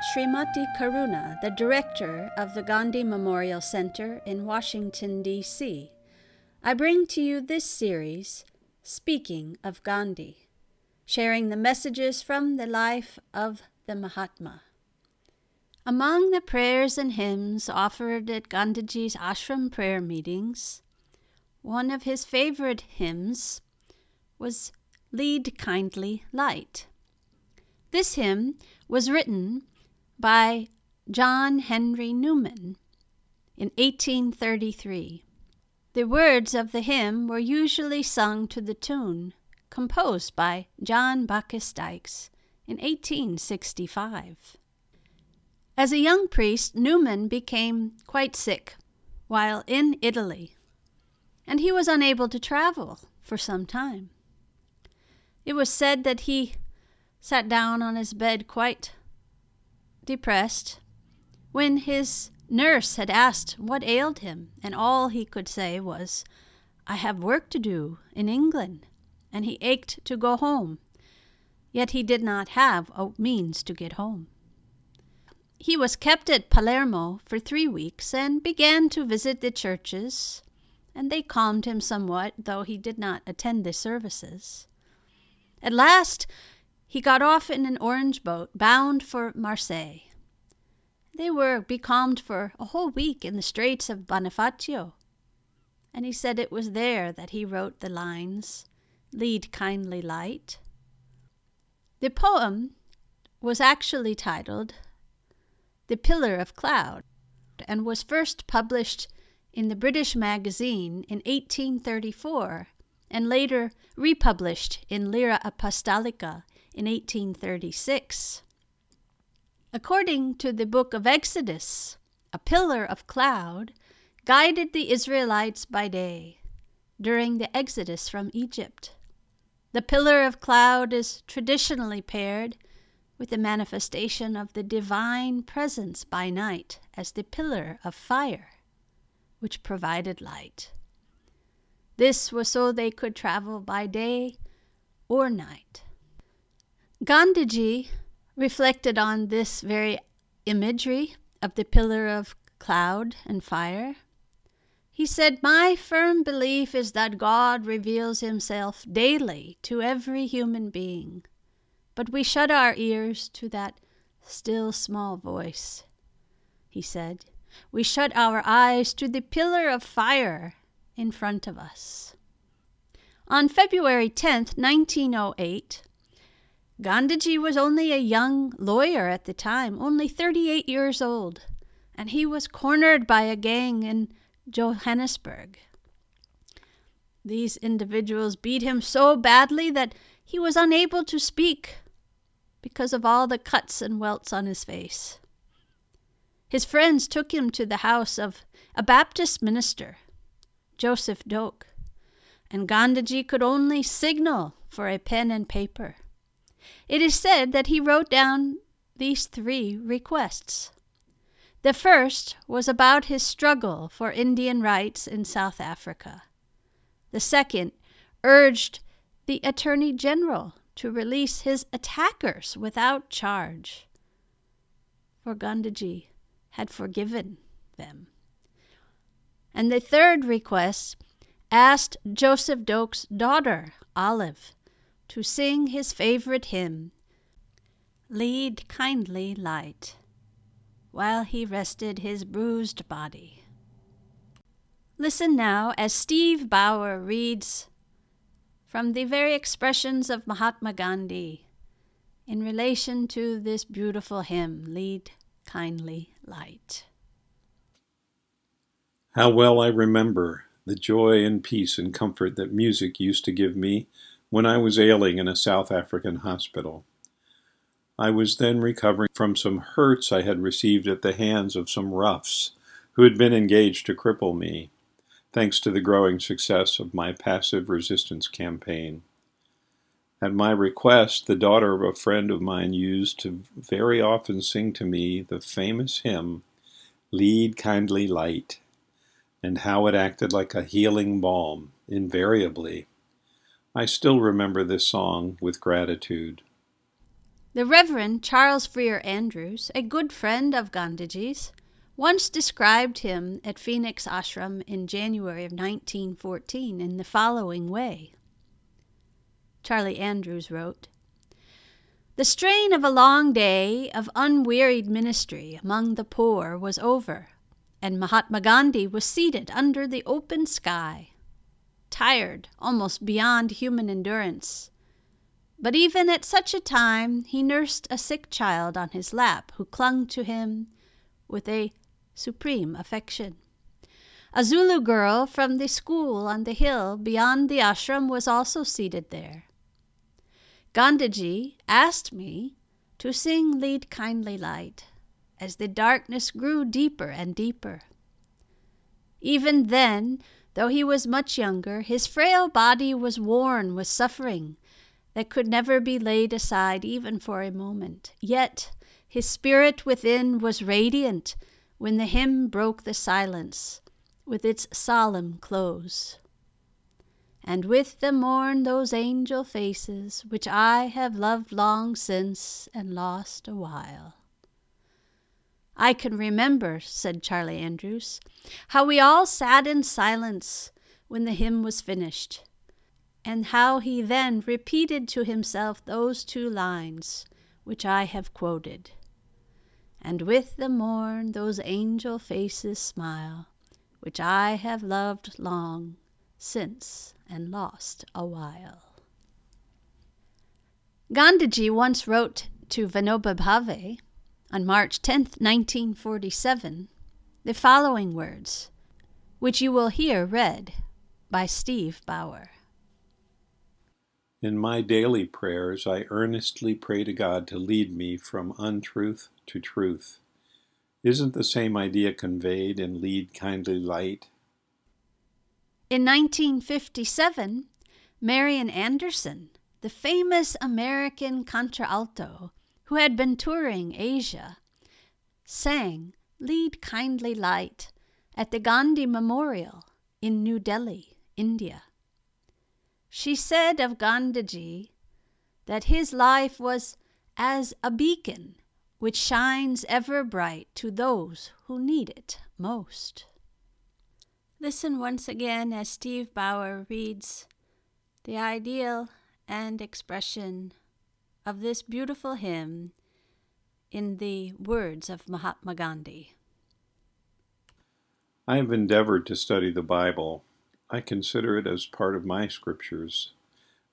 Srimati Karuna, the director of the Gandhi Memorial Center in Washington, D.C., I bring to you this series, Speaking of Gandhi, sharing the messages from the life of the Mahatma. Among the prayers and hymns offered at Gandhiji's ashram prayer meetings, one of his favorite hymns was Lead Kindly Light. This hymn was written by John Henry Newman in 1833. The words of the hymn were usually sung to the tune composed by John Bacchus Dykes in 1865. As a young priest, Newman became quite sick while in Italy, and he was unable to travel for some time. It was said that he sat down on his bed quite depressed when his nurse had asked what ailed him, and all he could say was, I have work to do in England, and he ached to go home, yet he did not have a means to get home. He was kept at Palermo for three weeks and began to visit the churches, and they calmed him somewhat, though he did not attend the services. At last, he got off in an orange boat bound for Marseille. They were becalmed for a whole week in the Straits of Bonifacio, and he said it was there that he wrote the lines, Lead Kindly Light. The poem was actually titled The Pillar of Cloud and was first published in the British magazine in 1834 and later republished in Lyra Apostolica in 1836. According to the book of Exodus, a pillar of cloud guided the Israelites by day during the exodus from Egypt. The pillar of cloud is traditionally paired with the manifestation of the divine presence by night as the pillar of fire, which provided light. This was so they could travel by day or night. Gandhiji reflected on this very imagery of the pillar of cloud and fire. He said, My firm belief is that God reveals himself daily to every human being, but we shut our ears to that still small voice. He said, We shut our eyes to the pillar of fire in front of us. On February 10, 1908, Gandhiji was only a young lawyer at the time, only 38 years old, and he was cornered by a gang in Johannesburg. These individuals beat him so badly that he was unable to speak because of all the cuts and welts on his face. His friends took him to the house of a Baptist minister, Joseph Doke, and Gandhiji could only signal for a pen and paper. It is said that he wrote down these three requests. The first was about his struggle for Indian rights in South Africa. The second urged the Attorney General to release his attackers without charge, for Gandhiji had forgiven them. And the third request asked Joseph Doke's daughter, Olive, to sing his favorite hymn, Lead Kindly Light, while he rested his bruised body. Listen now as Steve Bauer reads from the very expressions of Mahatma Gandhi in relation to this beautiful hymn, Lead Kindly Light. How well I remember the joy and peace and comfort that music used to give me when I was ailing in a South African hospital. I was then recovering from some hurts I had received at the hands of some roughs who had been engaged to cripple me, thanks to the growing success of my passive resistance campaign. At my request, the daughter of a friend of mine used to very often sing to me the famous hymn, Lead Kindly Light, and how it acted like a healing balm, invariably, I still remember this song with gratitude. The Reverend Charles Freer Andrews, a good friend of Gandhiji's, once described him at Phoenix Ashram in January of 1914 in the following way. Charlie Andrews wrote, The strain of a long day of unwearied ministry among the poor was over, and Mahatma Gandhi was seated under the open sky, tired almost beyond human endurance. But even at such a time, he nursed a sick child on his lap who clung to him with a supreme affection. A Zulu girl from the school on the hill beyond the ashram was also seated there. Gandhiji asked me to sing Lead Kindly Light as the darkness grew deeper and deeper. Even then, though he was much younger, his frail body was worn with suffering that could never be laid aside even for a moment. Yet his spirit within was radiant when the hymn broke the silence with its solemn close. And with the morn those angel faces which I have loved long since and lost a while. I can remember, said Charlie Andrews, how we all sat in silence when the hymn was finished, and how he then repeated to himself those two lines which I have quoted and with the morn those angel faces smile, which I have loved long since and lost a while. Gandhiji once wrote to Vinoba Bhave on March 10, 1947, the following words, which you will hear read by Steve Bauer. In my daily prayers, I earnestly pray to God to lead me from untruth to truth. Isn't the same idea conveyed in Lead Kindly Light? In 1957, Marian Anderson, the famous American contralto who had been touring Asia, sang Lead Kindly Light at the Gandhi Memorial in New Delhi, India. She said of Gandhiji that his life was as a beacon which shines ever bright to those who need it most. Listen once again as Steve Bauer reads the ideal and expression of this beautiful hymn in the words of Mahatma Gandhi. I have endeavored to study the Bible I consider it as part of my scriptures.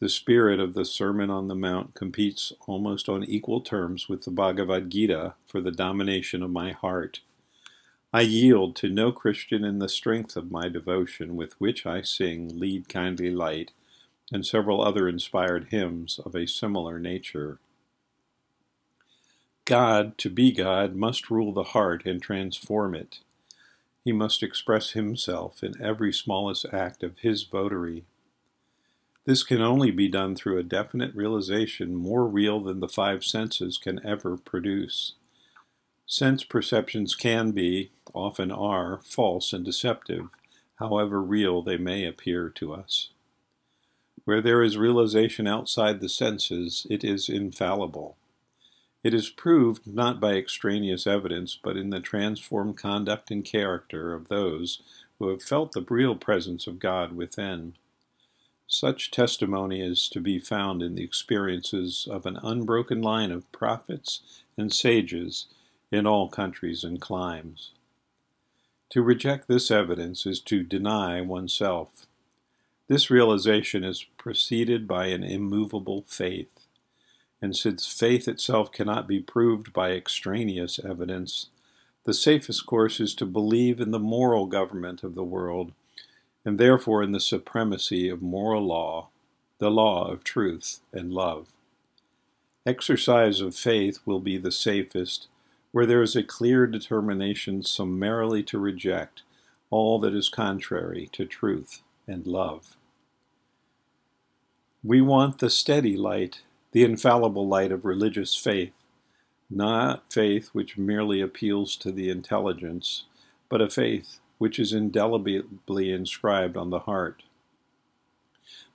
The spirit of the Sermon on the Mount competes almost on equal terms with the Bhagavad Gita for the domination of my heart. I yield to no Christian in the strength of my devotion with which I sing Lead Kindly Light and several other inspired hymns of a similar nature. God, to be God, must rule the heart and transform it. He must express himself in every smallest act of his votary. This can only be done through a definite realization more real than the five senses can ever produce. Sense perceptions can be, often are, false and deceptive, however real they may appear to us. Where there is realization outside the senses, it is infallible. It is proved not by extraneous evidence, but in the transformed conduct and character of those who have felt the real presence of God within. Such testimony is to be found in the experiences of an unbroken line of prophets and sages in all countries and climes. To reject this evidence is to deny oneself. This realization is preceded by an immovable faith. And since faith itself cannot be proved by extraneous evidence, the safest course is to believe in the moral government of the world, and therefore in the supremacy of moral law, the law of truth and love. Exercise of faith will be the safest where there is a clear determination summarily to reject all that is contrary to truth and love. We want the steady light the infallible light of religious faith, not faith which merely appeals to the intelligence, but a faith which is indelibly inscribed on the heart.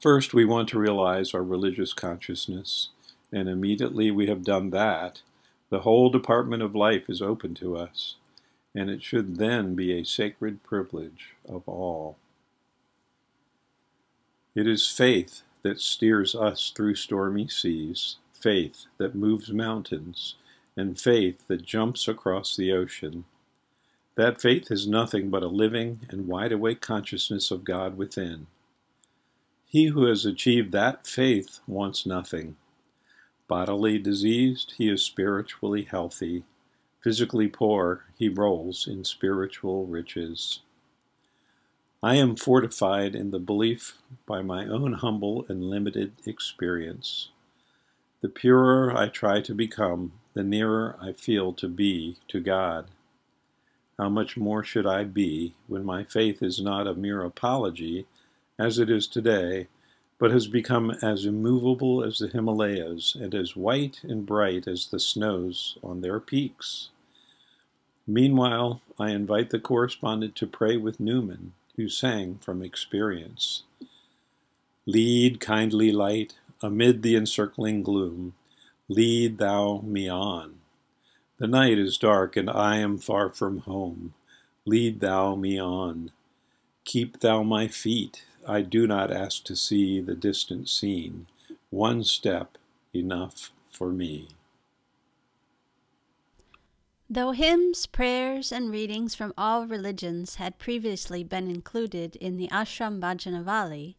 First, we want to realize our religious consciousness And immediately we have done that, the whole department of life is open to us, and it should then be a sacred privilege of all. It is faith that steers us through stormy seas, faith that moves mountains, and faith that jumps across the ocean. That faith is nothing but a living and wide awake consciousness of God within. He who has achieved that faith wants nothing. Bodily diseased, he is spiritually healthy. Physically poor, he rolls in spiritual riches. I am fortified in the belief by my own humble and limited experience. The purer I try to become, the nearer I feel to be to God. How much more should I be when my faith is not a mere apology, as it is today, but has become as immovable as the Himalayas and as white and bright as the snows on their peaks. Meanwhile, I invite the correspondent to pray with Newman, who sang from experience. Lead, kindly light, amid the encircling gloom, lead thou me on. The night is dark, and I am far from home. Lead thou me on. Keep thou my feet. I do not ask to see the distant scene. One step enough for me. Though hymns, prayers, and readings from all religions had previously been included in the Ashram Bhajanavali,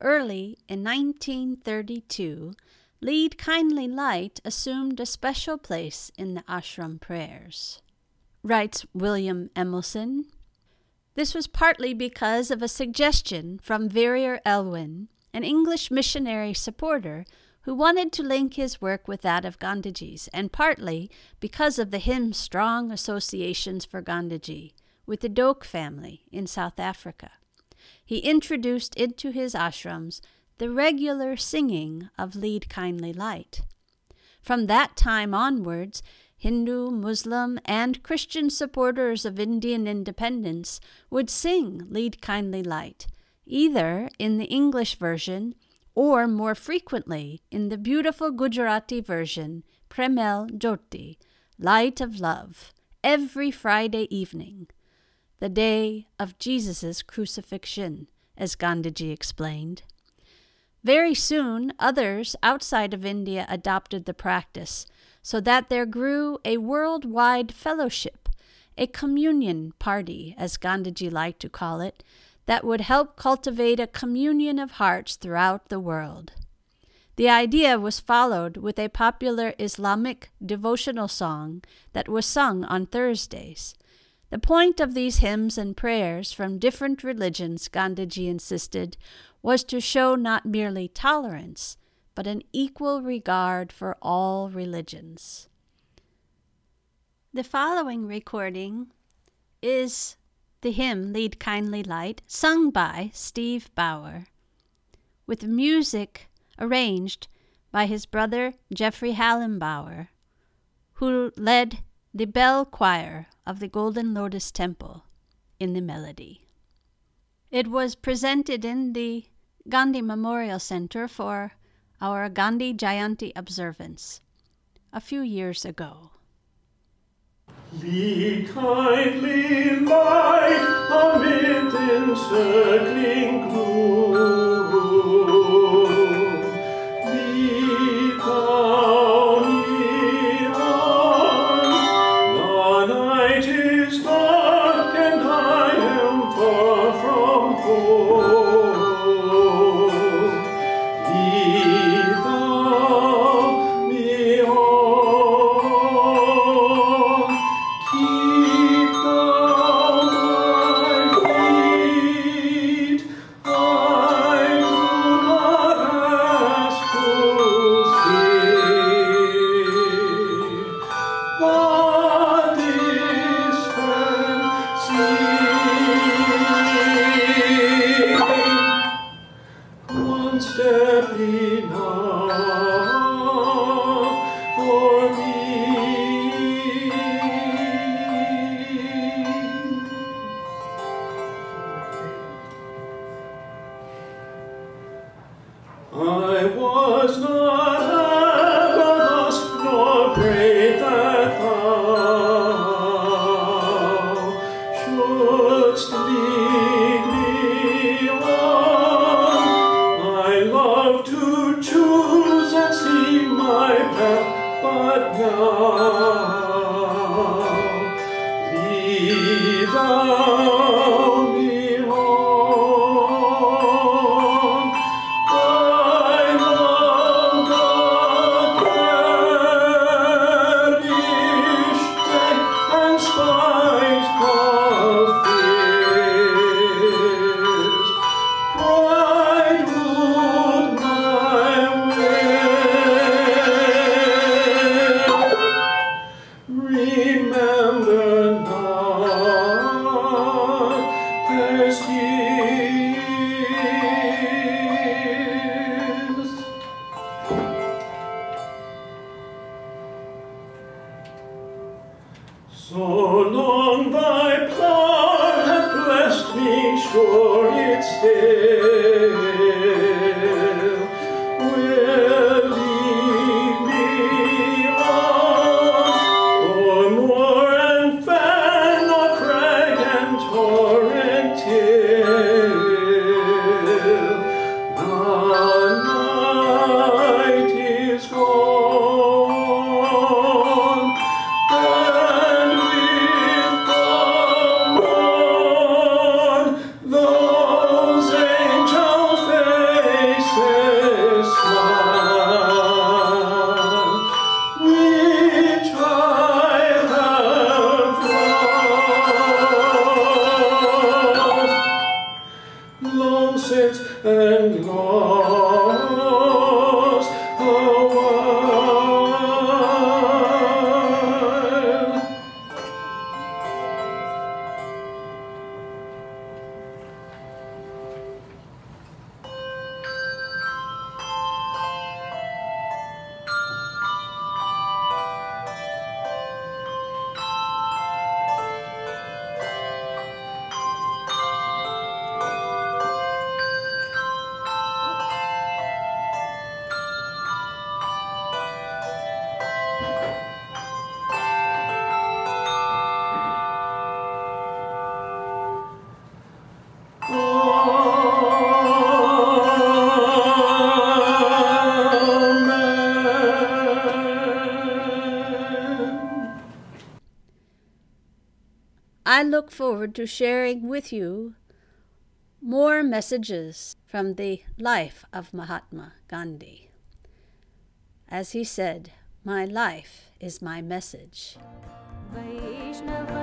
early in 1932 Lead Kindly Light assumed a special place in the ashram prayers. Writes William Emerson. This was partly because of a suggestion from Verrier Elwin, an English missionary supporter who wanted to link his work with that of Gandhiji's, and partly because of the hymn's strong associations for Gandhiji with the Doke family in South Africa. He introduced into his ashrams the regular singing of Lead Kindly Light. From that time onwards, Hindu, Muslim, and Christian supporters of Indian independence would sing Lead Kindly Light, either in the English version or more frequently in the beautiful Gujarati version, Premal Jyoti, Light of Love, every Friday evening, the day of Jesus' crucifixion, as Gandhiji explained. Very soon, others outside of India adopted the practice, so that there grew a worldwide fellowship, a communion party, as Gandhiji liked to call it, that would help cultivate a communion of hearts throughout the world. The idea was followed with a popular Islamic devotional song that was sung on Thursdays. The point of these hymns and prayers from different religions, Gandhiji insisted, was to show not merely tolerance, but an equal regard for all religions. The following recording is the hymn Lead Kindly Light, sung by Steve Bauer, with music arranged by his brother Jeffrey Hallenbauer, who led the bell choir of the Golden Lotus Temple in the melody. It was presented in the Gandhi Memorial Center for our Gandhi Jayanti observance a few years ago. Lead kindly light amid encircling gloom. Oh. forward to sharing with you more messages from the life of Mahatma Gandhi. As he said, My life is my message. Vaishnava.